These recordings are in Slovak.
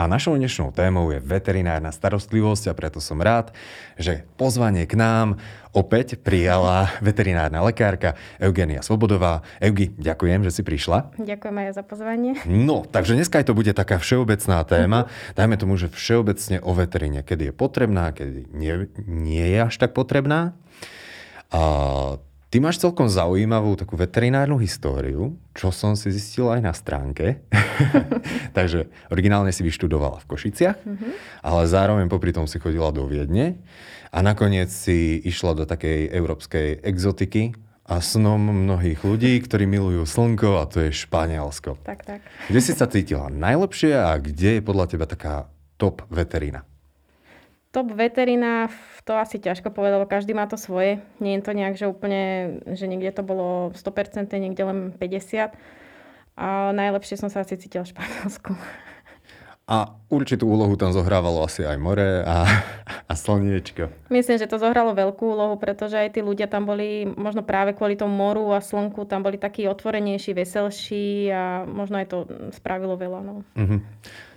A našou dnešnou témou je veterinárna starostlivosť a preto som rád, že pozvanie k nám opäť prijala veterinárna lekárka Eugenia Svobodová. Eugi, ďakujem, že si prišla. Ďakujem aj za pozvanie. No, takže dneska to bude taká všeobecná téma. Dajme tomu, že všeobecne o veterine, kedy je potrebná, kedy nie, nie je až tak potrebná. A Ty máš celkom zaujímavú takú veterinárnu históriu, čo som si zistil aj na stránke. Takže originálne si vyštudovala v Košiciach, mm-hmm. ale zároveň popri tom si chodila do Viedne a nakoniec si išla do takej európskej exotiky a snom mnohých ľudí, ktorí milujú slnko a to je Španielsko. Tak, tak. Kde si sa cítila najlepšie a kde je podľa teba taká top veterina? Top veterina, to asi ťažko povedať, lebo každý má to svoje. Nie je to nejak, že úplne, že niekde to bolo 100%, niekde len 50%. A najlepšie som sa asi cítila v Španielsku. A určitú úlohu tam zohrávalo asi aj more a, a slniečko. Myslím, že to zohralo veľkú úlohu, pretože aj tí ľudia tam boli, možno práve kvôli tomu moru a slnku, tam boli takí otvorenejší, veselší a možno aj to spravilo veľa. No. Uh-huh.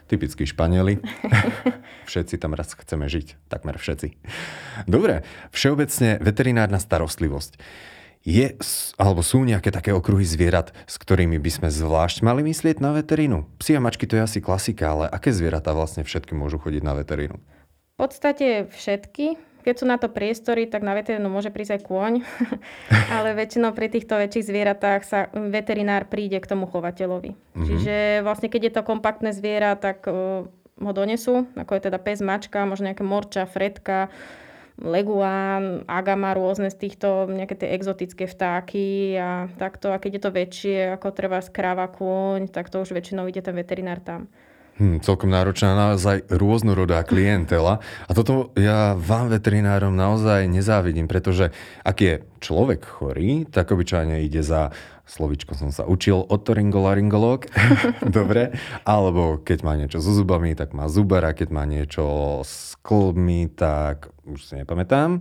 Typickí Španieli. všetci tam raz chceme žiť. Takmer všetci. Dobre, všeobecne veterinárna starostlivosť. Je, alebo sú nejaké také okruhy zvierat, s ktorými by sme zvlášť mali myslieť na veterínu? Psi a mačky to je asi klasika, ale aké zvieratá vlastne všetky môžu chodiť na veterínu? V podstate všetky. Keď sú na to priestory, tak na veterínu môže prísť aj kôň, ale väčšinou pri týchto väčších zvieratách sa veterinár príde k tomu chovateľovi. Mm-hmm. Čiže vlastne keď je to kompaktné zviera, tak uh, ho donesú, ako je teda pes, mačka, možno nejaké morča, fredka, leguán, agama, rôzne z týchto, nejaké tie exotické vtáky a takto. A keď je to väčšie, ako treba skráva, kôň, tak to už väčšinou ide ten veterinár tam. Hmm, celkom náročná, naozaj rôznorodá klientela. A toto ja vám veterinárom naozaj nezávidím, pretože ak je človek chorý, tak obyčajne ide za slovičko som sa učil, otoringolaryngolog, dobre, alebo keď má niečo so zubami, tak má zubara, keď má niečo s klbmi, tak už si nepamätám,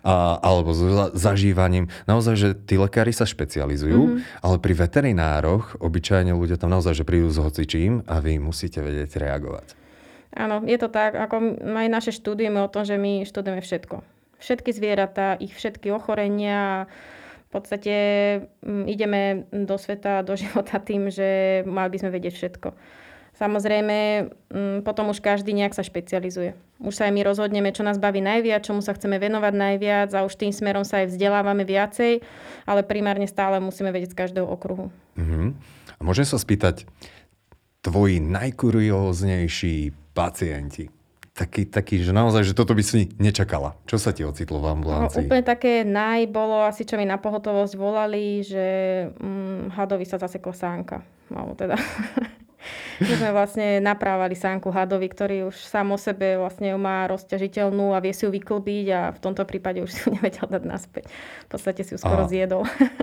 a, alebo s zažívaním. Naozaj, že tí lekári sa špecializujú, mm-hmm. ale pri veterinároch obyčajne ľudia tam naozaj, že prídu s hocičím a vy musíte vedieť reagovať. Áno, je to tak, ako aj naše štúdiumi o tom, že my študujeme všetko. Všetky zvieratá, ich všetky ochorenia, v podstate mm, ideme do sveta, do života tým, že mali by sme vedieť všetko. Samozrejme, mm, potom už každý nejak sa špecializuje. Už sa aj my rozhodneme, čo nás baví najviac, čomu sa chceme venovať najviac a už tým smerom sa aj vzdelávame viacej, ale primárne stále musíme vedieť z každého okruhu. Uh-huh. A môžem sa spýtať, tvoji najkurióznejší pacienti, taký, taký, že naozaj, že toto by si nečakala. Čo sa ti ocitlo v ambulancii? No, úplne také naj bolo asi, čo mi na pohotovosť volali, že hm, hadovi sa zasekla sánka. Alebo teda My sme vlastne naprávali sánku hadovi, ktorý už sám o sebe vlastne ju má rozťažiteľnú a vie si ju vyklbiť a v tomto prípade už si ju nevedel dať naspäť. V podstate si ju skoro a... zjedol.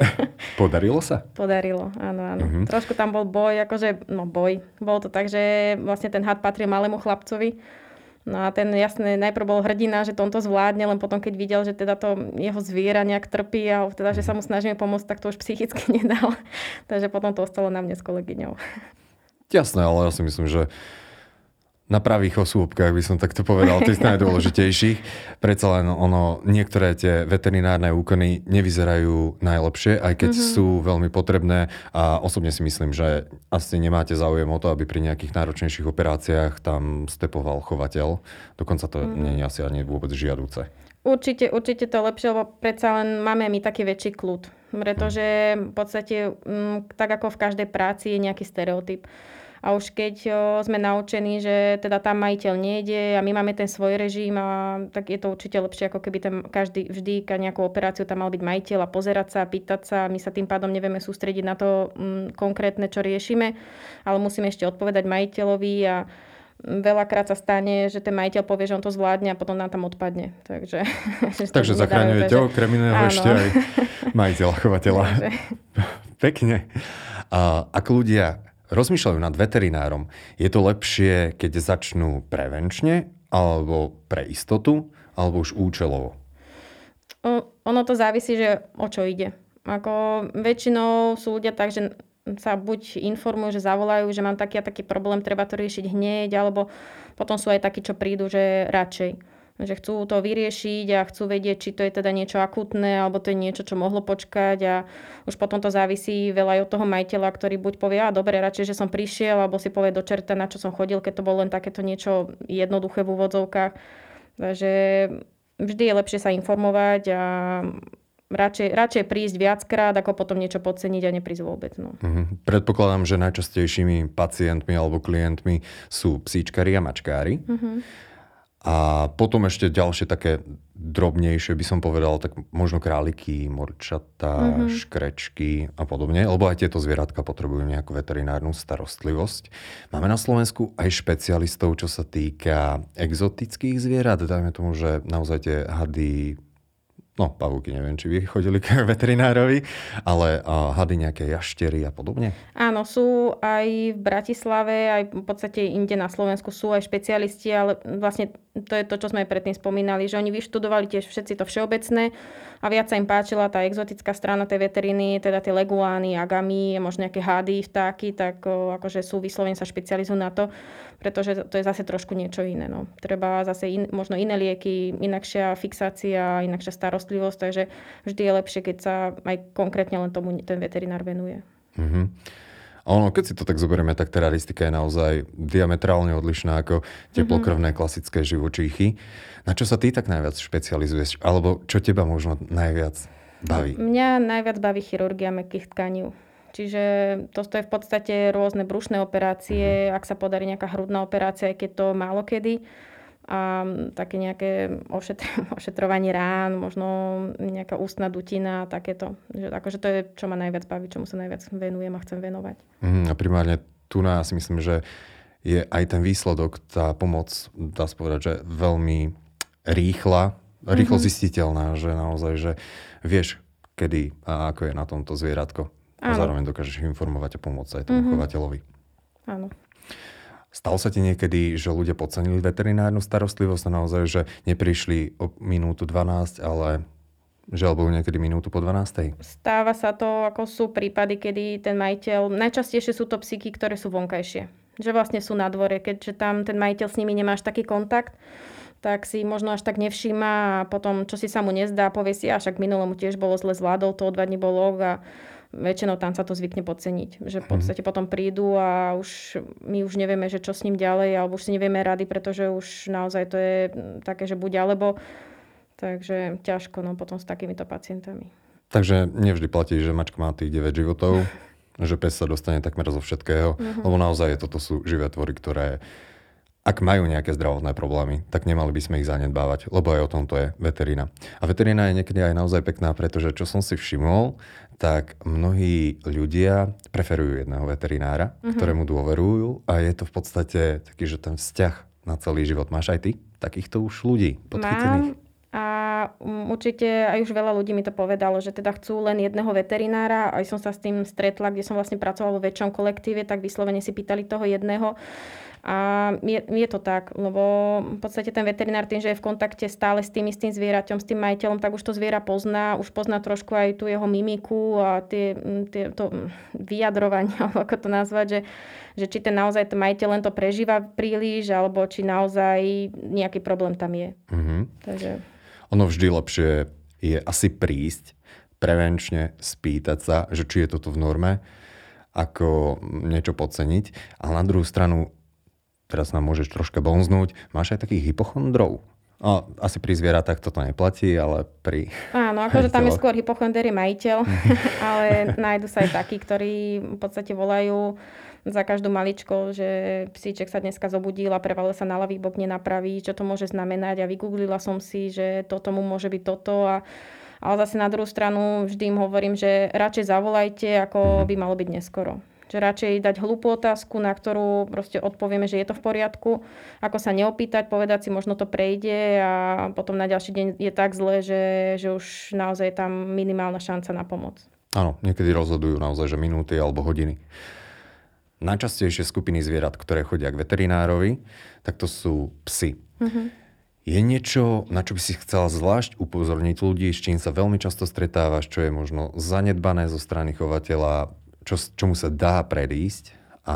Podarilo sa? Podarilo, áno, áno. Uh-huh. Trošku tam bol boj, akože, no boj. Bolo to tak, že vlastne ten had patrí malému chlapcovi, No a ten jasne najprv bol hrdina, že to zvládne, len potom keď videl, že teda to jeho zviera nejak trpí a teda, že sa mu snažíme pomôcť, tak to už psychicky nedal. Takže potom to ostalo na mne s kolegyňou. Jasné, ale ja si myslím, že na pravých osôbkach by som takto povedal, tých najdôležitejších. Predsa len ono, niektoré tie veterinárne úkony nevyzerajú najlepšie, aj keď mm-hmm. sú veľmi potrebné a osobne si myslím, že asi nemáte záujem o to, aby pri nejakých náročnejších operáciách tam stepoval chovateľ. Dokonca to mm-hmm. nie je asi ani vôbec žiadúce. Určite, určite to lepšie, lebo predsa len máme my taký väčší kľud. Pretože v podstate, mm, tak ako v každej práci je nejaký stereotyp. A už keď sme naučení, že teda tam majiteľ nejde a my máme ten svoj režim, a, tak je to určite lepšie, ako keby ten každý vždy nejakú operáciu tam mal byť majiteľ a pozerať sa, pýtať sa. My sa tým pádom nevieme sústrediť na to konkrétne, čo riešime, ale musíme ešte odpovedať majiteľovi a veľakrát sa stane, že ten majiteľ povie, že on to zvládne a potom nám tam odpadne. Takže, takže zachraňujete takže... okrem iného áno. ešte aj majiteľa, chovateľa. Pekne. A, ak ľudia rozmýšľajú nad veterinárom, je to lepšie, keď začnú prevenčne, alebo pre istotu, alebo už účelovo? O, ono to závisí, že o čo ide. Ako väčšinou sú ľudia tak, že sa buď informujú, že zavolajú, že mám taký a taký problém, treba to riešiť hneď, alebo potom sú aj takí, čo prídu, že radšej že chcú to vyriešiť a chcú vedieť, či to je teda niečo akutné, alebo to je niečo, čo mohlo počkať a už potom to závisí veľa aj od toho majiteľa, ktorý buď povie, a dobre, radšej, že som prišiel, alebo si povie do čerta, na čo som chodil, keď to bolo len takéto niečo jednoduché v úvodzovkách. Takže vždy je lepšie sa informovať a radšej, radšej prísť viackrát, ako potom niečo podceniť a neprísť vôbec. No. Mm-hmm. Predpokladám, že najčastejšími pacientmi alebo klientmi sú psíčkari a mačkári. Mm-hmm. A potom ešte ďalšie také drobnejšie by som povedal, tak možno králiky, morčatá, mm-hmm. škrečky a podobne, lebo aj tieto zvieratka potrebujú nejakú veterinárnu starostlivosť. Máme na Slovensku aj špecialistov, čo sa týka exotických zvierat, dajme tomu, že naozaj tie hady, No, pavúky neviem, či by chodili k veterinárovi, ale uh, hady nejaké jaštery a podobne? Áno, sú aj v Bratislave, aj v podstate inde na Slovensku sú aj špecialisti, ale vlastne to je to, čo sme aj predtým spomínali, že oni vyštudovali tiež všetci to všeobecné a viac sa im páčila tá exotická strana tej veteriny, teda tie leguány, agamy, možno nejaké hady, vtáky, tak akože sú vyslovene sa špecializujú na to pretože to je zase trošku niečo iné. No. Treba zase in, možno iné lieky, inakšia fixácia, inakšia starostlivosť, takže vždy je lepšie, keď sa aj konkrétne len tomu ten veterinár venuje. Mm-hmm. Ono, keď si to tak zoberieme, tak teroristika je naozaj diametrálne odlišná ako teplokrvné mm-hmm. klasické živočíchy. Na čo sa ty tak najviac špecializuješ? Alebo čo teba možno najviac baví? Mňa najviac baví chirurgia mekých tkaní. Čiže to je v podstate rôzne brušné operácie, mm-hmm. ak sa podarí nejaká hrudná operácia, aj keď to málo kedy. A také nejaké ošetr- ošetrovanie rán, možno nejaká ústna dutina, takéto. Že, akože to je, čo ma najviac baví, čomu sa najviac venujem a chcem venovať. Mm, a primárne tu na si myslím, že je aj ten výsledok, tá pomoc, dá sa povedať, že veľmi rýchla, rýchlo mm-hmm. zistiteľná, že naozaj, že vieš, kedy a ako je na tomto zvieratko. Áno. A zároveň dokážeš informovať a pomôcť aj tomu mm-hmm. chovateľovi. Áno. Stalo sa ti niekedy, že ľudia podcenili veterinárnu starostlivosť a naozaj, že neprišli o minútu 12, ale že alebo niekedy minútu po 12. Stáva sa to, ako sú prípady, kedy ten majiteľ, najčastejšie sú to psíky, ktoré sú vonkajšie. Že vlastne sú na dvore, keďže tam ten majiteľ s nimi nemáš taký kontakt, tak si možno až tak nevšíma a potom, čo si sa mu nezdá, povie si, a však minulomu tiež bolo zle zvládol, to o dva dní bolo a väčšinou tam sa to zvykne podceniť. Že v mhm. podstate potom prídu a už my už nevieme, že čo s ním ďalej, alebo už si nevieme rady, pretože už naozaj to je také, že buď alebo. Takže ťažko no, potom s takýmito pacientami. Takže nevždy platí, že mačka má tých 9 životov, že pes sa dostane takmer zo všetkého, uh-huh. lebo naozaj toto sú živé tvory, ktoré ak majú nejaké zdravotné problémy, tak nemali by sme ich zanedbávať, lebo aj o tom to je veterína. A veterína je niekedy aj naozaj pekná, pretože čo som si všimol, tak mnohí ľudia preferujú jedného veterinára, mm-hmm. ktorému dôverujú a je to v podstate taký, že ten vzťah na celý život. Máš aj ty takýchto už ľudí podchytených? Mám a um, určite aj už veľa ľudí mi to povedalo, že teda chcú len jedného veterinára. Aj som sa s tým stretla, kde som vlastne pracovala vo väčšom kolektíve, tak vyslovene si pýtali toho jedného. A je, je to tak, lebo v podstate ten veterinár tým, že je v kontakte stále s tým istým zvieraťom, s tým majiteľom, tak už to zviera pozná, už pozná trošku aj tú jeho mimiku a tie, tie, to vyjadrovanie, alebo ako to nazvať, že, že či ten naozaj ten majiteľ len to prežíva príliš, alebo či naozaj nejaký problém tam je. Mm-hmm. Takže... Ono vždy lepšie je asi prísť, prevenčne spýtať sa, že či je toto v norme, ako niečo podceniť. Ale na druhú stranu teraz nám môžeš troška bonznúť, máš aj takých hypochondrov? No, asi pri zvieratách toto neplatí, ale pri... Áno, akože tam je skôr hypochonder majiteľ, ale nájdu sa aj takí, ktorí v podstate volajú za každú maličko, že psíček sa dneska zobudil a prevalil sa na ľavý bok, nenapraví, čo to môže znamenať a vygooglila som si, že toto mu môže byť toto a ale zase na druhú stranu vždy im hovorím, že radšej zavolajte, ako mhm. by malo byť neskoro. Že radšej dať hlúpu otázku, na ktorú proste odpovieme, že je to v poriadku, ako sa neopýtať, povedať si, možno to prejde a potom na ďalší deň je tak zle, že, že už naozaj je tam minimálna šanca na pomoc. Áno, niekedy rozhodujú naozaj, že minúty alebo hodiny. najčastejšie skupiny zvierat, ktoré chodia k veterinárovi, tak to sú psy. Mm-hmm. Je niečo, na čo by si chcela zvlášť upozorniť ľudí, s čím sa veľmi často stretávaš, čo je možno zanedbané zo strany chovateľa, čo, čomu sa dá predísť a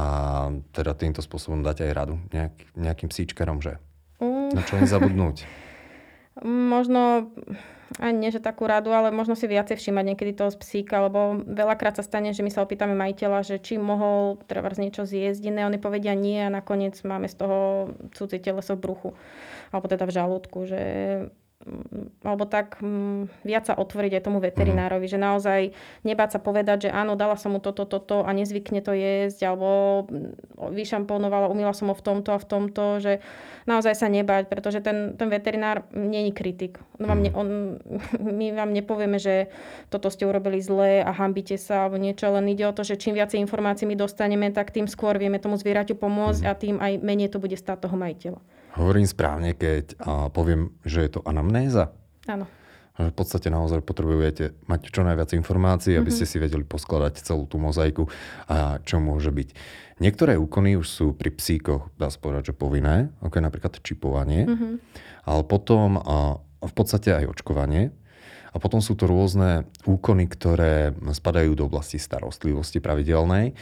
teda týmto spôsobom dať aj radu nejak, nejakým psíčkarom, že mm. na čo nezabudnúť. Možno ani nie, že takú radu, ale možno si viacej všímať niekedy toho psíka, lebo veľakrát sa stane, že my sa opýtame majiteľa, že či mohol treba niečo zjesť iné, oni povedia nie a nakoniec máme z toho cudzie teleso v bruchu, alebo teda v žalúdku, že alebo tak m, mm, viac sa otvoriť aj tomu veterinárovi, mm. že naozaj nebáť sa povedať, že áno, dala som mu toto, toto a nezvykne to jesť, alebo mm, vyšamponovala, umila som ho v tomto a v tomto, že naozaj sa nebať, pretože ten, ten veterinár není kritik. On vám ne, on, my vám nepovieme, že toto ste urobili zle a hambite sa alebo niečo, len ide o to, že čím viacej informácií my dostaneme, tak tým skôr vieme tomu zvieraťu pomôcť mm. a tým aj menej to bude stáť toho majiteľa. Hovorím správne, keď a poviem, že je to anamnéza? Áno. V podstate naozaj potrebujete mať čo najviac informácií, aby ste mhm. si vedeli poskladať celú tú mozaiku a čo môže byť. Niektoré úkony už sú pri psíkoch, dá sa povedať, že povinné, ako je napríklad čipovanie, mm-hmm. ale potom a, v podstate aj očkovanie. A potom sú to rôzne úkony, ktoré spadajú do oblasti starostlivosti pravidelnej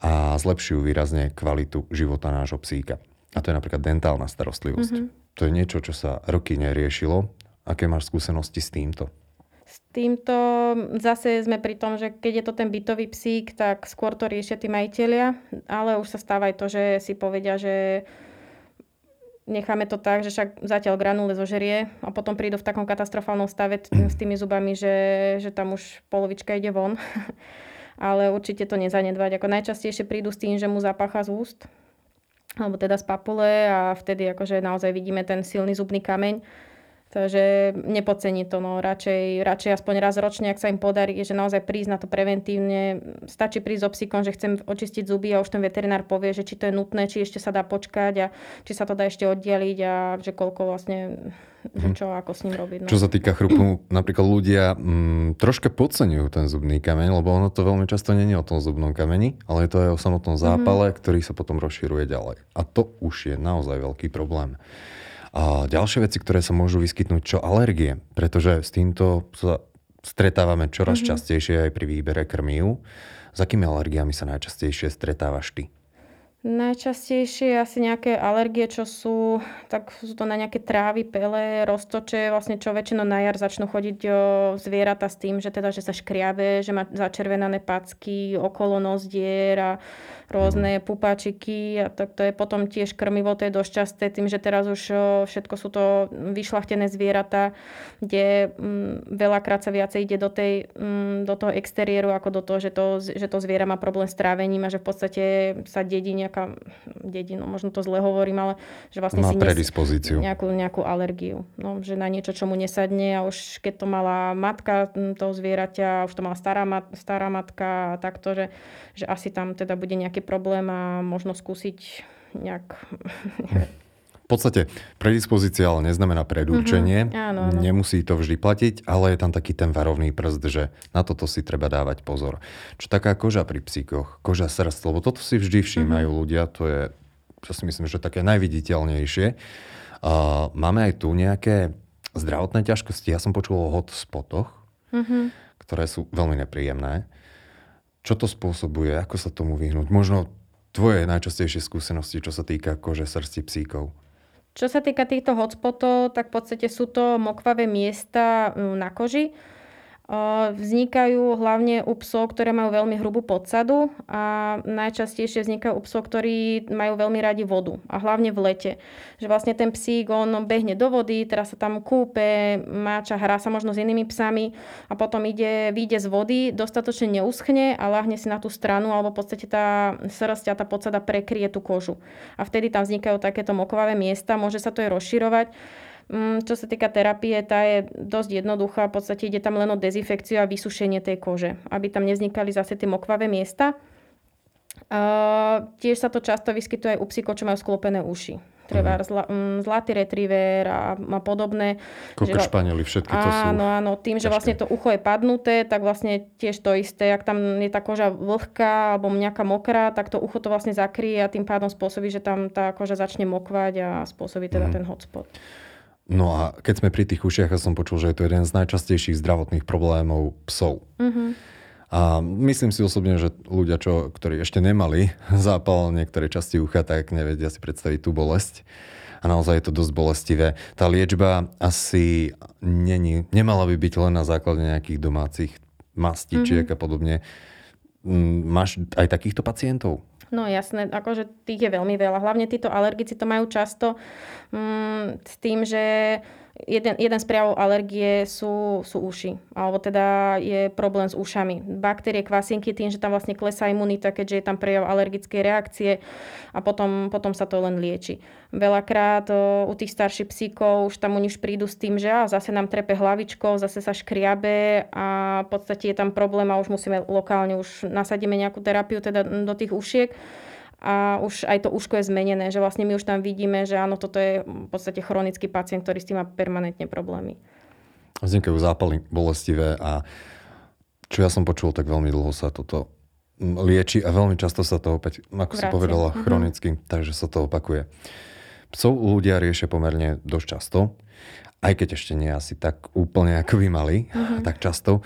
a zlepšujú výrazne kvalitu života nášho psíka. A to je napríklad dentálna starostlivosť. Mm-hmm. To je niečo, čo sa roky neriešilo. Aké máš skúsenosti s týmto? S týmto zase sme pri tom, že keď je to ten bytový psík, tak skôr to riešia tí majiteľia, ale už sa stáva aj to, že si povedia, že necháme to tak, že však zatiaľ granule zožerie a potom prídu v takom katastrofálnom stave t- s tými zubami, že, že tam už polovička ide von. ale určite to nezanedbať. Ako najčastejšie prídu s tým, že mu zapácha z úst, alebo teda z papule a vtedy akože naozaj vidíme ten silný zubný kameň. Takže nepodcení to, no radšej, radšej aspoň raz ročne, ak sa im podarí, že naozaj prísť na to preventívne. Stačí prísť so psíkom, že chcem očistiť zuby a už ten veterinár povie, že či to je nutné, či ešte sa dá počkať a či sa to dá ešte oddialiť a že koľko vlastne že mhm. čo ako s ním robiť. No. Čo sa týka chrupu, napríklad ľudia mm, troška podceňujú ten zubný kameň, lebo ono to veľmi často je o tom zubnom kameni, ale je to aj o samotnom zápale, mm-hmm. ktorý sa potom rozširuje ďalej. A to už je naozaj veľký problém. A ďalšie veci, ktoré sa môžu vyskytnúť, čo alergie, pretože s týmto sa stretávame čoraz mm-hmm. častejšie aj pri výbere krmív. S akými alergiami sa najčastejšie stretávaš ty? Najčastejšie asi nejaké alergie, čo sú, tak sú to na nejaké trávy, pele, roztoče, vlastne čo väčšinou na jar začnú chodiť o, zvieratá s tým, že teda, že sa škriabe, že má začervenané packy okolo nozdier a rôzne pupáčiky a tak to je potom tiež krmivo, to je dosť časté tým, že teraz už všetko sú to vyšlachtené zvieratá, kde m, mm, veľakrát sa viacej ide do, tej, m, mm, do toho exteriéru ako do toho, že to, že to zviera má problém s trávením a že v podstate sa dedí nejaká dedinu, možno to zle hovorím, ale že vlastne má si predispozíciu. Nejakú, nejakú alergiu. No, že na niečo, čo mu nesadne a už keď to mala matka toho zvieraťa, už to mala stará, mat, stará matka a takto, že, že asi tam teda bude nejaký problém a možno skúsiť nejak... V podstate predispozícia ale neznamená predurčenie. Mm-hmm. Áno, áno. Nemusí to vždy platiť, ale je tam taký ten varovný prst, že na toto si treba dávať pozor. Čo taká koža pri psíkoch, koža srst, lebo toto si vždy všímajú mm-hmm. ľudia, to je, čo si myslím, že také najviditeľnejšie. Uh, máme aj tu nejaké zdravotné ťažkosti. Ja som počul o hotspotoch, mm-hmm. ktoré sú veľmi nepríjemné. Čo to spôsobuje? Ako sa tomu vyhnúť? Možno tvoje najčastejšie skúsenosti, čo sa týka kože srsti psíkov? Čo sa týka týchto hotspotov, tak v podstate sú to mokvavé miesta mm, na koži, Vznikajú hlavne u psov, ktoré majú veľmi hrubú podsadu a najčastejšie vznikajú u psov, ktorí majú veľmi radi vodu a hlavne v lete. Že vlastne ten psík, on behne do vody, teraz sa tam kúpe, máča, hrá sa možno s inými psami a potom ide, vyjde z vody, dostatočne neuschne a láhne si na tú stranu alebo v podstate tá srst tá podsada prekrie tú kožu. A vtedy tam vznikajú takéto mokovavé miesta, môže sa to aj rozširovať. Mm, čo sa týka terapie, tá je dosť jednoduchá. V podstate ide tam len o dezinfekciu a vysušenie tej kože, aby tam nevznikali zase tie mokvavé miesta. Uh, tiež sa to často vyskytuje aj u psíkov, čo majú sklopené uši. Treba mm. zla, um, zlatý retriever a, a podobné. Koľko španieli, všetky to sú. Áno, áno, tým, že vlastne to ucho je padnuté, tak vlastne tiež to isté. Ak tam je tá koža vlhká alebo nejaká mokrá, tak to ucho to vlastne zakrie a tým pádom spôsobí, že tam tá koža začne mokvať a spôsobí teda mm. ten hotspot. No a keď sme pri tých ušiach, ja som počul, že je to jeden z najčastejších zdravotných problémov psov. Mm-hmm. A myslím si osobne, že ľudia, čo, ktorí ešte nemali zápal niektorej časti ucha, tak nevedia si predstaviť tú bolesť. A naozaj je to dosť bolestivé. Tá liečba asi není, nemala by byť len na základe nejakých domácich mastičiek mm-hmm. a podobne. Máš aj takýchto pacientov? No jasné, akože tých je veľmi veľa. Hlavne títo alergici to majú často mm, s tým, že jeden, jeden z prejavov alergie sú, sú uši. Alebo teda je problém s ušami. Baktérie, kvasinky, tým, že tam vlastne klesá imunita, keďže je tam prejav alergickej reakcie a potom, potom sa to len lieči. Veľakrát o, u tých starších psíkov už tam oni už prídu s tým, že á, zase nám trepe hlavičko, zase sa škriabe a v podstate je tam problém a už musíme lokálne, už nasadíme nejakú terapiu teda do tých ušiek a už aj to úško je zmenené, že vlastne my už tam vidíme, že áno, toto je v podstate chronický pacient, ktorý s tým má permanentne problémy. Vznikajú zápaly bolestivé a čo ja som počul, tak veľmi dlho sa toto lieči a veľmi často sa to opäť, ako Vrácia. si povedala, uh-huh. chronicky, takže sa to opakuje. Psov ľudia riešia pomerne dosť často, aj keď ešte nie asi tak úplne ako by mali, uh-huh. tak často.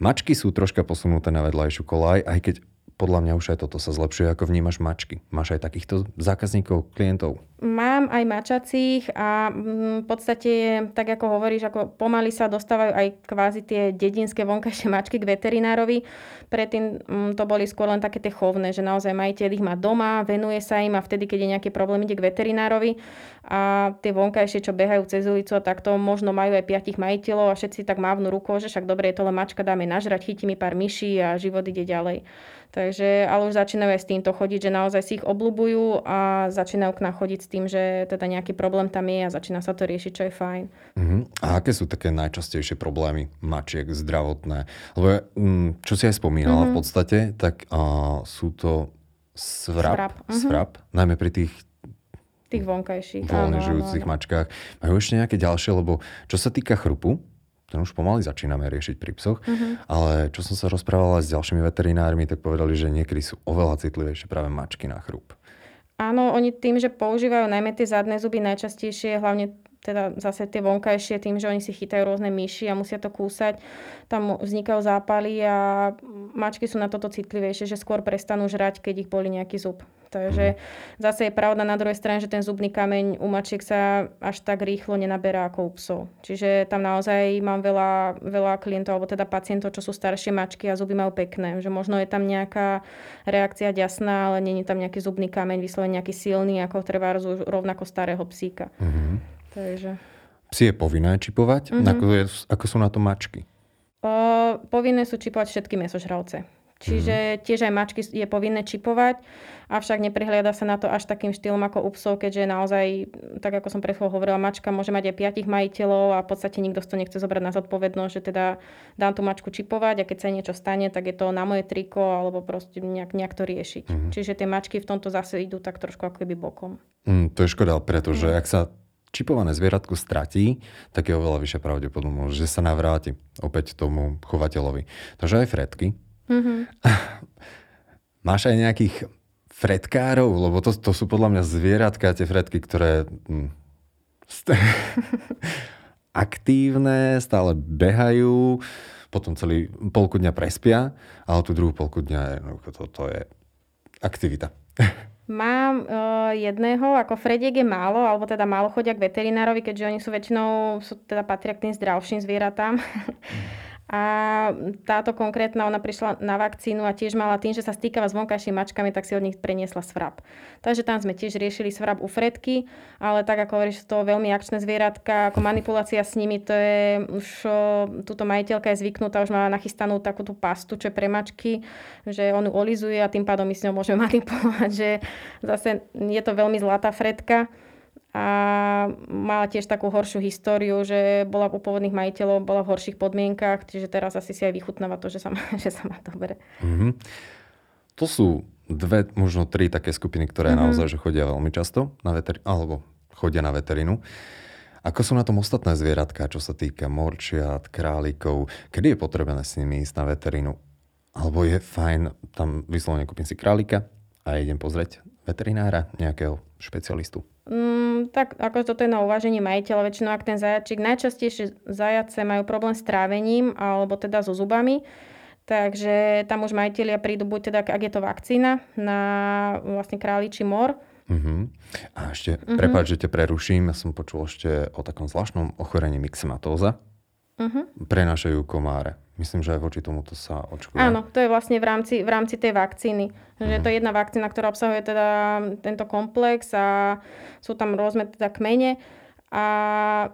Mačky sú troška posunuté na vedľajšiu kolaj, aj keď podľa mňa už aj toto sa zlepšuje, ako vnímaš mačky. Máš aj takýchto zákazníkov, klientov? Mám aj mačacích a mm, v podstate, tak ako hovoríš, ako pomaly sa dostávajú aj kvázi tie dedinské vonkajšie mačky k veterinárovi. Predtým mm, to boli skôr len také tie chovné, že naozaj majiteľ ich má doma, venuje sa im a vtedy, keď je nejaký problém, ide k veterinárovi. A tie vonkajšie, čo behajú cez ulicu, tak to možno majú aj piatich majiteľov a všetci tak mávnu rukou, že však dobre, je to len mačka, dáme nažrať, chytí mi pár myší a život ide ďalej. Takže, ale už začínajú aj s týmto chodiť, že naozaj si ich obľúbujú a začínajú k nám chodiť s tým, že teda nejaký problém tam je a začína sa to riešiť, čo je fajn. Uh-huh. A aké sú také najčastejšie problémy mačiek zdravotné? Lebo mm, čo si aj spomínala uh-huh. v podstate, tak uh, sú to svrap, svrap. Uh-huh. svrap, najmä pri tých tých vonkajších. Voľne žijúcich mačkách. Majú ešte nejaké ďalšie, lebo čo sa týka chrupu, ten už pomaly začíname riešiť pri psoch, uh-huh. ale čo som sa rozprávala s ďalšími veterinármi, tak povedali, že niekedy sú oveľa citlivejšie práve mačky na chrup. Áno, oni tým, že používajú najmä tie zadné zuby najčastejšie, hlavne teda zase tie vonkajšie, tým, že oni si chytajú rôzne myši a musia to kúsať, tam vznikajú zápaly a mačky sú na toto citlivejšie, že skôr prestanú žrať, keď ich boli nejaký zub. Takže mm. zase je pravda na druhej strane, že ten zubný kameň u mačiek sa až tak rýchlo nenaberá ako u psov. Čiže tam naozaj mám veľa, veľa klientov, alebo teda pacientov, čo sú staršie mačky a zuby majú pekné. Že možno je tam nejaká reakcia ďasná, ale není tam nejaký zubný kameň, vyslovene nejaký silný, ako treba rovnako starého psíka. Mm-hmm. Takže... Psi je povinné čipovať? Mm-hmm. Ako, je, ako sú na to mačky? O, povinné sú čipovať všetky mesožravce. Čiže mm-hmm. tiež aj mačky je povinné čipovať, avšak neprihliada sa na to až takým štýlom ako u psov, keďže naozaj, tak ako som predchol hovorila, mačka môže mať aj piatich majiteľov a v podstate nikto z toho nechce zobrať na zodpovednosť, že teda dám tú mačku čipovať a keď sa niečo stane, tak je to na moje triko alebo proste nejak, nejak to riešiť. Mm-hmm. Čiže tie mačky v tomto zase idú tak trošku ako keby bokom. Mm, to je škoda, pretože mm. ak sa čipované zvieratko stratí, tak je oveľa vyššia pravdepodobnosť, že sa navráti opäť tomu chovateľovi. Takže aj fredky. Mm-hmm. Máš aj nejakých fredkárov, lebo to, to sú podľa mňa zvieratka, tie fredky, ktoré hm, st- aktívne, stále behajú, potom celý polku dňa prespia, ale tú druhú polku dňa to, to je aktivita. Mám uh, jedného, ako Frediek je málo, alebo teda málo chodia k veterinárovi, keďže oni sú väčšinou, sú teda patria k tým zdravším zvieratám. A táto konkrétna, ona prišla na vakcínu a tiež mala tým, že sa stýkava s vonkajšími mačkami, tak si od nich preniesla svrap. Takže tam sme tiež riešili svrap u Fredky, ale tak ako hovoríš, to veľmi akčné zvieratka, ako manipulácia s nimi, to je už, túto majiteľka je zvyknutá, už má nachystanú takú tú pastu, čo je pre mačky, že on ju olizuje a tým pádom my s ňou môžeme manipulovať, že zase je to veľmi zlatá Fredka a mala tiež takú horšiu históriu, že bola u pôvodných majiteľov, bola v horších podmienkach, čiže teraz asi si aj vychutnáva to, že sa má, že sa má dobre. Mm-hmm. To sú dve, možno tri také skupiny, ktoré mm-hmm. naozaj že chodia veľmi často na veteri- alebo chodia na veterinu. Ako sú na tom ostatné zvieratka, čo sa týka morčiat, králikov? Kedy je potrebné s nimi ísť na veterínu? Alebo je fajn, tam vyslovene kúpim si králika a idem pozrieť veterinára, nejakého špecialistu? Mm, tak ako toto je na uváženie majiteľa, väčšinou ak ten zajačik, najčastejšie zajace majú problém s trávením alebo teda so zubami, takže tam už majiteľia prídu buď teda, ak je to vakcína na vlastne králičí mor, Uh-huh. A ešte, uh-huh. prepáč, že ťa preruším, ja som počul ešte o takom zvláštnom ochorení myxematóza. Uh-huh. Prenášajú komáre. Myslím, že aj voči tomuto sa očkuje. Áno, to je vlastne v rámci, v rámci tej vakcíny. Že uh-huh. to je jedna vakcína, ktorá obsahuje teda tento komplex a sú tam rôzne teda kmene a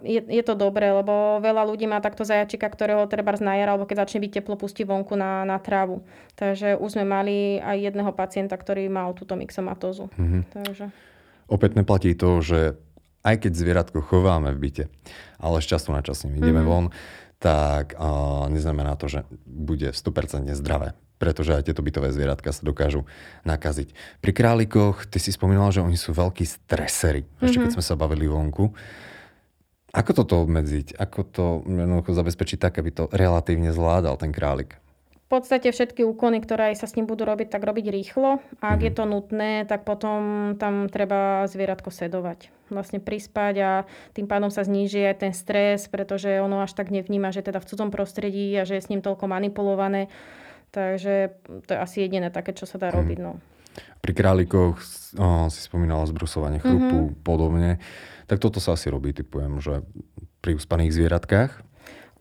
je, je to dobré, lebo veľa ľudí má takto zajačika, ktorého treba znajara, alebo keď začne byť teplo, pustí vonku na, na trávu. Takže už sme mali aj jedného pacienta, ktorý mal túto myxomatózu. Mm-hmm. Takže... Opäť neplatí to, že aj keď zvieratko chováme v byte, ale z času na čas s ním ideme mm-hmm. von, tak uh, neznamená to, že bude 100% zdravé pretože aj tieto bytové zvieratka sa dokážu nakaziť. Pri králikoch, ty si spomínala, že oni sú veľkí stresery, ešte mm-hmm. keď mhm. sme sa bavili vonku. Ako toto obmedziť? Ako to zabezpečiť tak, aby to relatívne zvládal ten králik? V podstate všetky úkony, ktoré sa s ním budú robiť, tak robiť rýchlo. A ak je to nutné, tak potom tam treba zvieratko sedovať. Vlastne prispať a tým pádom sa zníži aj ten stres, pretože ono až tak nevníma, že teda v cudzom prostredí a že je s ním toľko manipulované. Takže to je asi jediné také, čo sa dá mm. robiť. No. Pri králikoch oh, si spomínala zbrusovanie chrupu, mm-hmm. podobne. Tak toto sa asi robí, typujem, že pri uspaných zvieratkách.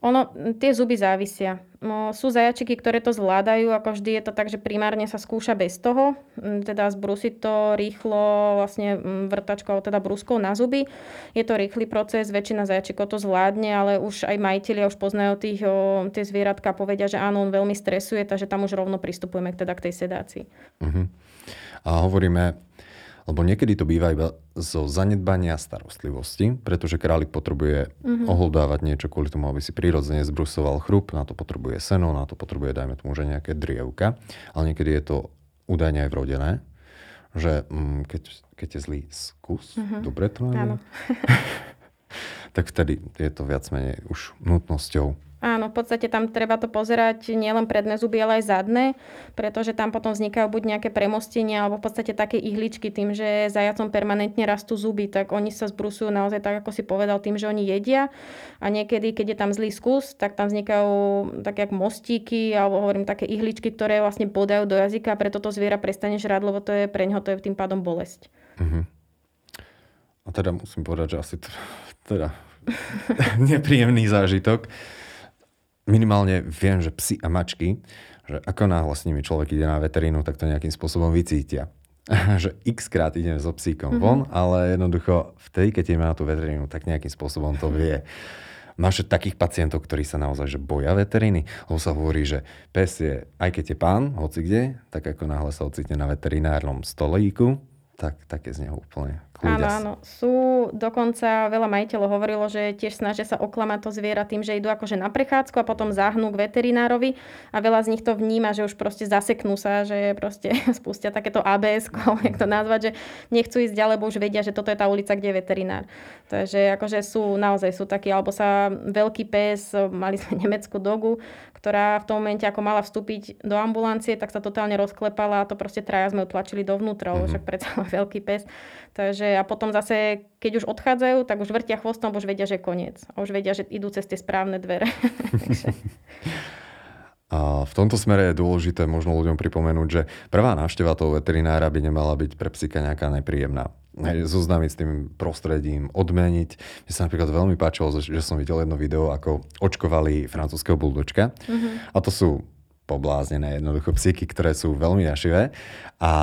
Ono, tie zuby závisia. No, sú zajačiky, ktoré to zvládajú, ako vždy je to tak, že primárne sa skúša bez toho, teda zbrusiť to rýchlo vlastne vrtačkou, teda bruskou na zuby. Je to rýchly proces, väčšina zajačikov to zvládne, ale už aj majiteľia už poznajú tých, o, tie zvieratka a povedia, že áno, on veľmi stresuje, takže tam už rovno pristupujeme teda k tej sedácii. Uh-huh. A hovoríme lebo niekedy to býva iba zo zanedbania starostlivosti, pretože králik potrebuje mm-hmm. oholdávať niečo kvôli tomu, aby si prirodzene zbrusoval chrup, na to potrebuje seno, na to potrebuje, dajme tomu, že nejaké drievka, ale niekedy je to údajne aj vrodené, že mm, keď, keď je zlý skus, mm-hmm. dobre to Áno. tak vtedy je to viac menej už nutnosťou Áno, v podstate tam treba to pozerať nielen predné zuby, ale aj zadné, pretože tam potom vznikajú buď nejaké premostenia, alebo v podstate také ihličky tým, že zajacom permanentne rastú zuby, tak oni sa zbrusujú naozaj tak, ako si povedal, tým, že oni jedia a niekedy, keď je tam zlý skus, tak tam vznikajú také jak mostíky, alebo hovorím také ihličky, ktoré vlastne podajú do jazyka a preto to zviera prestane žrať, lebo to je pre neho to je tým pádom bolesť. Uh-huh. A teda musím povedať, že asi to, teda nepríjemný zážitok minimálne viem, že psy a mačky, že ako náhle s nimi človek ide na veterínu, tak to nejakým spôsobom vycítia. že x krát ideme so psíkom mm-hmm. von, ale jednoducho vtedy, keď ideme na tú veterínu, tak nejakým spôsobom to vie. Máš takých pacientov, ktorí sa naozaj že boja veteríny, lebo sa hovorí, že pes je, aj keď je pán, hoci kde, tak ako náhle sa ocitne na veterinárnom stolíku, tak také z neho úplne Áno, áno. Sú dokonca, veľa majiteľov hovorilo, že tiež snažia sa oklamať to zviera tým, že idú akože na prechádzku a potom zahnú k veterinárovi a veľa z nich to vníma, že už proste zaseknú sa, že proste spustia takéto ABS, jak to nazvať, že nechcú ísť ďalej, lebo už vedia, že toto je tá ulica, kde je veterinár. Takže akože sú, naozaj sú takí, alebo sa veľký pes, mali sme nemeckú dogu, ktorá v tom momente ako mala vstúpiť do ambulancie, tak sa totálne rozklepala a to proste traja sme utlačili dovnútra, mm-hmm. však predsa veľký pes. Takže a potom zase, keď už odchádzajú, tak už vrtia chvostom, už vedia, že koniec. A už vedia, že idú cez tie správne dvere. A v tomto smere je dôležité možno ľuďom pripomenúť, že prvá návšteva toho veterinára by nemala byť pre psíka nejaká nepríjemná. Zoznámiť s tým prostredím, odmeniť. Mne sa napríklad veľmi páčilo, že som videl jedno video, ako očkovali francúzského buldočka. Mm-hmm. A to sú pobláznené jednoducho psíky, ktoré sú veľmi jašivé. A, a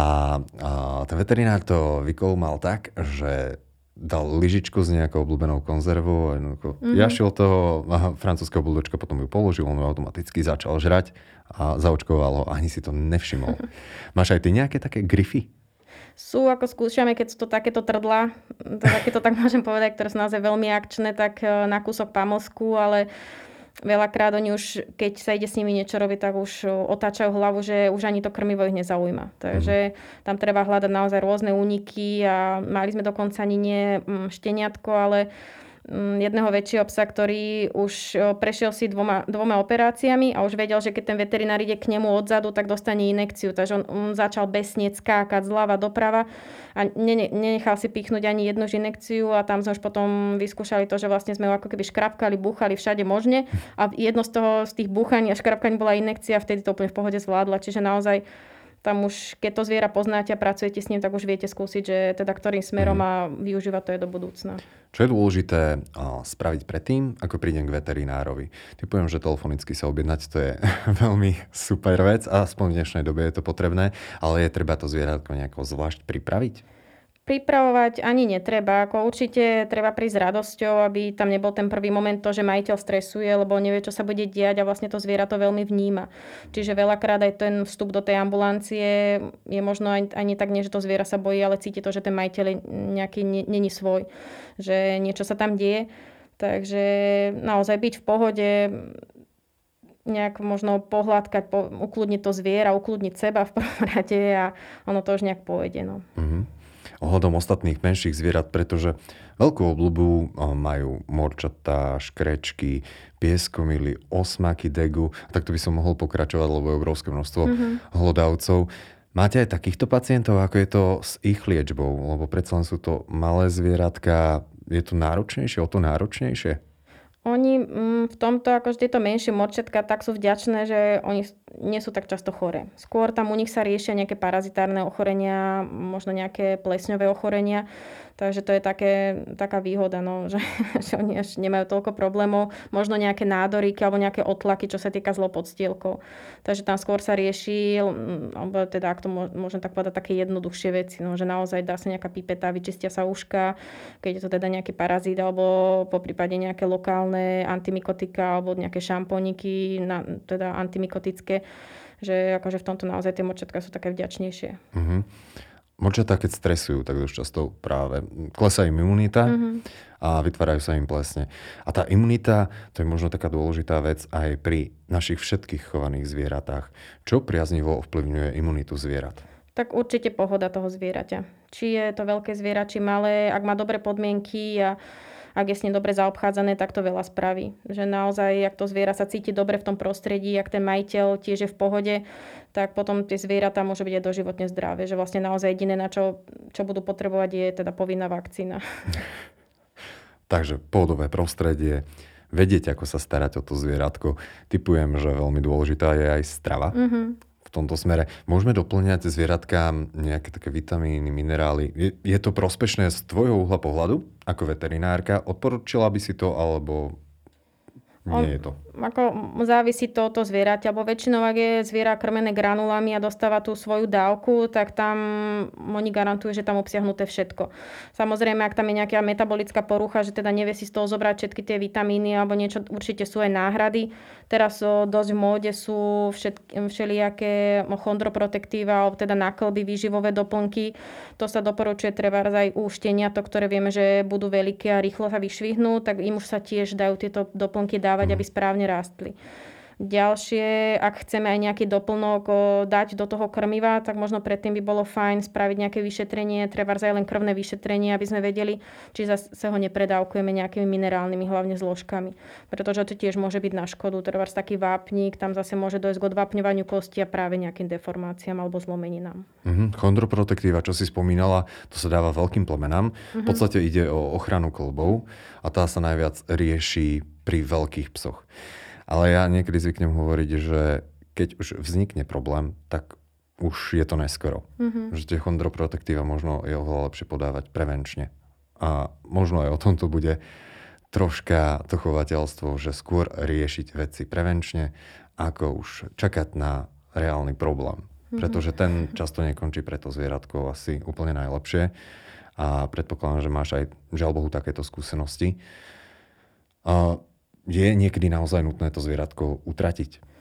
ten veterinár to vykoumal tak, že dal lyžičku s nejakou obľúbenou konzervou a mm-hmm. jašil toho francúzského buldočka, potom ju položil, on ju automaticky začal žrať a zaočkoval ho, ani si to nevšimol. Máš aj ty nejaké také grify? Sú, ako skúšame, keď sú to takéto trdla, to, takéto tak môžem povedať, ktoré sú naozaj veľmi akčné, tak e, na kúsok pamosku, ale veľakrát oni už, keď sa ide s nimi niečo robiť, tak už otáčajú hlavu, že už ani to krmivo ich nezaujíma. Takže mm. tam treba hľadať naozaj rôzne úniky a mali sme dokonca ani nie mm, šteniatko, ale jedného väčšieho psa, ktorý už prešiel si dvoma, dvoma operáciami a už vedel, že keď ten veterinár ide k nemu odzadu, tak dostane inekciu. Takže on, on začal besnieť, skákať zľava doprava a nenechal si pichnúť ani jednu inekciu a tam sme už potom vyskúšali to, že vlastne sme ho ako keby škrapkali, búchali všade možne a jedno z toho, z tých búchaní a škrapkaní bola inekcia vtedy to úplne v pohode zvládla. Čiže naozaj tam už, keď to zviera poznáte a pracujete s ním, tak už viete skúsiť, že teda ktorým smerom mm. a využívať to je do budúcna. Čo je dôležité spraviť predtým, ako prídem k veterinárovi? Typujem, že telefonicky sa objednať, to je veľmi super vec, a aspoň v dnešnej dobe je to potrebné, ale je treba to zvieratko nejako zvlášť pripraviť? Pripravovať ani netreba. Ako určite treba prísť s radosťou, aby tam nebol ten prvý moment to, že majiteľ stresuje, lebo nevie, čo sa bude diať a vlastne to zviera to veľmi vníma. Čiže veľakrát aj ten vstup do tej ambulancie je možno ani, ani tak nie, že to zviera sa bojí, ale cíti to, že ten majiteľ nejaký není svoj, že niečo sa tam deje. Takže naozaj byť v pohode, nejak možno pohľadkať, po, ukludniť to zviera, ukludniť seba v prvom rade a ono to už nejak pôjde. No. Mm-hmm ohľadom ostatných menších zvierat, pretože veľkú obľubu majú morčatá, škrečky, pieskomily, osmaky, degu. A takto by som mohol pokračovať, lebo je obrovské množstvo mm-hmm. hlodavcov. Máte aj takýchto pacientov, ako je to s ich liečbou? Lebo predsa len sú to malé zvieratka. Je to náročnejšie, o to náročnejšie? Oni mm, v tomto, akože tieto menšie morčatka, tak sú vďačné, že oni nie sú tak často choré. Skôr tam u nich sa riešia nejaké parazitárne ochorenia, možno nejaké plesňové ochorenia. Takže to je také, taká výhoda, no, že, že oni až nemajú toľko problémov. Možno nejaké nádoríky alebo nejaké otlaky, čo sa týka zlopodstielkov. Takže tam skôr sa rieši, alebo teda, ak to môžem tak povedať, také jednoduchšie veci. No, že naozaj dá sa nejaká pipeta, vyčistia sa uška, keď je to teda nejaký parazít, alebo po prípade nejaké lokálne antimikotika, alebo nejaké šampóniky, na, teda antimikotické že akože v tomto naozaj tie močatka sú také vďačnejšie. Uh-huh. Močatá, keď stresujú, tak dosť často práve klesá im imunita mm-hmm. a vytvárajú sa im plesne. A tá imunita, to je možno taká dôležitá vec aj pri našich všetkých chovaných zvieratách. Čo priaznivo ovplyvňuje imunitu zvierat? Tak určite pohoda toho zvieraťa. Či je to veľké zviera, či malé, ak má dobré podmienky a ak je s ním dobre zaobchádzané, tak to veľa spraví. Že naozaj, ak to zviera sa cíti dobre v tom prostredí, ak ten majiteľ tiež je v pohode, tak potom tie zvieratá môže byť aj doživotne zdravé. Že vlastne naozaj jediné, na čo, čo budú potrebovať, je teda povinná vakcína. Takže pohodové prostredie, vedieť, ako sa starať o to zvieratko. Typujem, že veľmi dôležitá je aj strava. Mm-hmm tomto smere. Môžeme doplňať zvieratkám nejaké také vitamíny, minerály. Je, je to prospešné z tvojho uhla pohľadu ako veterinárka? Odporúčila by si to, alebo nie je to? Ako závisí to od zvieraťa, alebo väčšinou, ak je zviera krmené granulami a dostáva tú svoju dávku, tak tam oni garantujú, že tam obsiahnuté všetko. Samozrejme, ak tam je nejaká metabolická porucha, že teda nevie si z toho zobrať všetky tie vitamíny alebo niečo, určite sú aj náhrady. Teraz dosť v móde sú všetky, všelijaké chondroprotektíva, alebo teda náklby, výživové doplnky. To sa doporučuje treba aj u štenia, to, ktoré vieme, že budú veľké a rýchlo sa vyšvihnú, tak im už sa tiež dajú tieto doplnky dávať, aby správne správne rástli. Ďalšie, ak chceme aj nejaký doplnok dať do toho krmiva, tak možno predtým by bolo fajn spraviť nejaké vyšetrenie, treba aj len krvné vyšetrenie, aby sme vedeli, či zase ho nepredávkujeme nejakými minerálnymi, hlavne zložkami. Pretože to tiež môže byť na škodu. Treba taký vápnik, tam zase môže dojsť k odvápňovaniu kosti a práve nejakým deformáciám alebo zlomeninám. Mm-hmm. Chondroprotektíva, čo si spomínala, to sa dáva veľkým plemenám. Mm-hmm. V podstate ide o ochranu klbov a tá sa najviac rieši pri veľkých psoch. Ale ja niekedy zvyknem hovoriť, že keď už vznikne problém, tak už je to neskoro. Mm-hmm. Že tie chondroprotektíva možno je oveľa lepšie podávať prevenčne. A možno aj o tomto bude troška to chovateľstvo, že skôr riešiť veci prevenčne, ako už čakať na reálny problém. Mm-hmm. Pretože ten často nekončí pre to zvieratko asi úplne najlepšie. A predpokladám, že máš aj, žiaľ Bohu, takéto skúsenosti. A je niekedy naozaj nutné to zvieratko utratiť?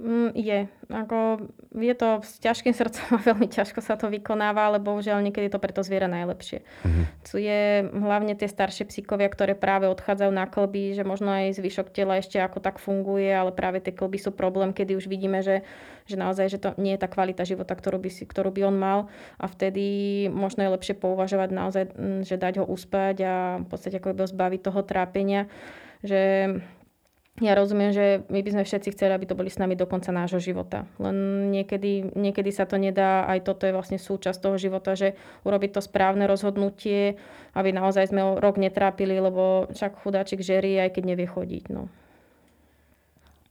Mm, je. Ako, je to s ťažkým srdcom a veľmi ťažko sa to vykonáva, ale bohužiaľ niekedy to pre to zviera najlepšie. Mm-hmm. Tu je hlavne tie staršie psíkovia, ktoré práve odchádzajú na klby, že možno aj zvyšok tela ešte ako tak funguje, ale práve tie klby sú problém, kedy už vidíme, že, že naozaj že to nie je tá kvalita života, ktorú by, si, ktorú by on mal a vtedy možno je lepšie pouvažovať naozaj, mm, že dať ho uspať a v podstate ako zbaviť toho trápenia, že ja rozumiem, že my by sme všetci chceli, aby to boli s nami do konca nášho života. Len niekedy, niekedy sa to nedá, aj toto je vlastne súčasť toho života, že urobiť to správne rozhodnutie, aby naozaj sme rok netrápili, lebo však chudáčik žerí, aj keď nevie chodiť. No.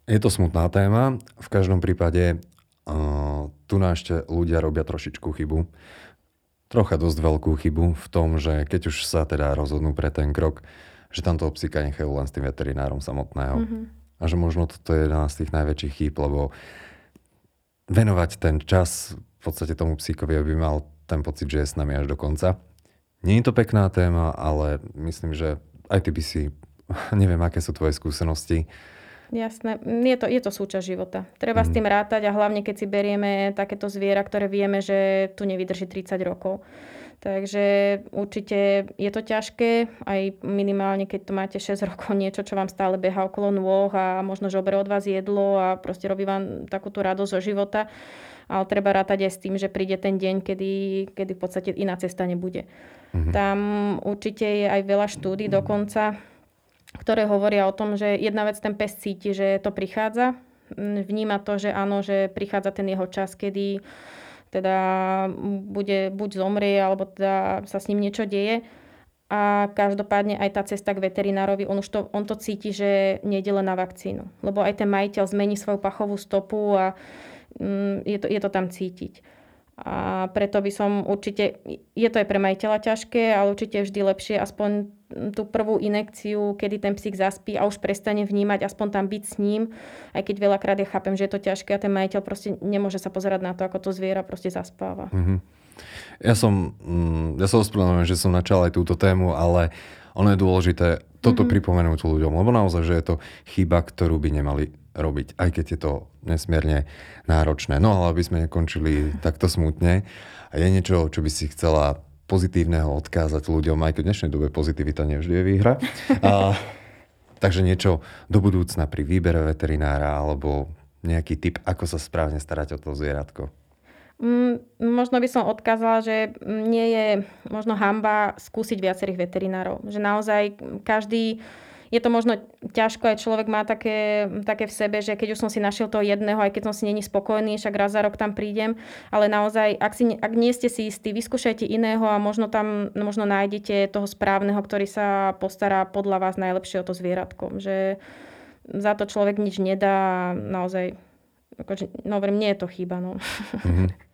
Je to smutná téma. V každom prípade uh, tu na ešte ľudia robia trošičku chybu. Trocha dosť veľkú chybu v tom, že keď už sa teda rozhodnú pre ten krok, že tam toho psíka nechajú len s tým veterinárom samotného. Mm-hmm. A že možno toto je jedna z tých najväčších chýb, lebo venovať ten čas v podstate tomu psíkovi, aby mal ten pocit, že je s nami až do konca. Nie je to pekná téma, ale myslím, že aj ty by si, neviem, aké sú tvoje skúsenosti, Jasné, je to, je to súčasť života. Treba mm. s mhm. tým rátať a hlavne keď si berieme takéto zviera, ktoré vieme, že tu nevydrží 30 rokov. Takže určite je to ťažké, aj minimálne keď to máte 6 rokov, niečo, čo vám stále beha okolo nôh a možno žobre od vás jedlo a proste robí vám takúto radosť zo života. Ale treba rátať aj s tým, že príde ten deň, kedy, kedy v podstate iná cesta nebude. Mm-hmm. Tam určite je aj veľa štúdí dokonca, ktoré hovoria o tom, že jedna vec ten pes cíti, že to prichádza. Vníma to, že áno, že prichádza ten jeho čas, kedy teda bude buď zomrie, alebo teda sa s ním niečo deje. A každopádne aj tá cesta k veterinárovi, on už to, on to cíti, že nejde len na vakcínu. Lebo aj ten majiteľ zmení svoju pachovú stopu a mm, je, to, je to tam cítiť. A preto by som určite, je to aj pre majiteľa ťažké, ale určite vždy lepšie aspoň tú prvú inekciu, kedy ten psík zaspí a už prestane vnímať, aspoň tam byť s ním, aj keď veľakrát ja chápem, že je to ťažké a ten majiteľ proste nemôže sa pozerať na to, ako to zviera proste zaspáva. Mm-hmm. Ja som, mm, ja som ospravedlňujem, že som načal aj túto tému, ale ono je dôležité toto mm-hmm. pripomenúť ľuďom, lebo naozaj, že je to chyba, ktorú by nemali robiť, aj keď je to nesmierne náročné. No ale aby sme nekončili takto smutne. A je niečo, čo by si chcela pozitívneho odkázať ľuďom, aj keď v dnešnej dobe pozitivita nevždy je výhra. A, takže niečo do budúcna pri výbere veterinára alebo nejaký tip, ako sa správne starať o to zvieratko. Mm, možno by som odkázala, že nie je možno hamba skúsiť viacerých veterinárov. Že naozaj každý je to možno ťažko, aj človek má také, také v sebe, že keď už som si našiel toho jedného, aj keď som si není spokojný, však raz za rok tam prídem, ale naozaj, ak, si, ak nie ste si istí, vyskúšajte iného a možno tam možno nájdete toho správneho, ktorý sa postará podľa vás najlepšie o to zvieratko. Že za to človek nič nedá a naozaj, akože, no nie je to chyba. No. Mm-hmm.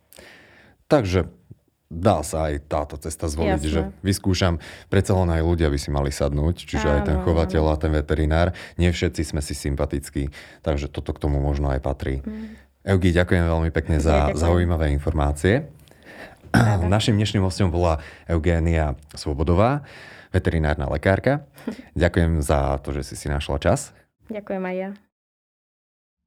Takže dá sa aj táto cesta zvoliť, Jasne. že vyskúšam, predsa len aj ľudia by si mali sadnúť, čiže áno, aj ten chovateľ áno. a ten veterinár. Nie všetci sme si sympatickí, takže toto k tomu možno aj patrí. Mm. Eugi, ďakujem veľmi pekne za ja, zaujímavé informácie. Práve. Našim dnešným hostom bola Eugénia Svobodová, veterinárna lekárka. Ďakujem za to, že si si našla čas. Ďakujem aj ja.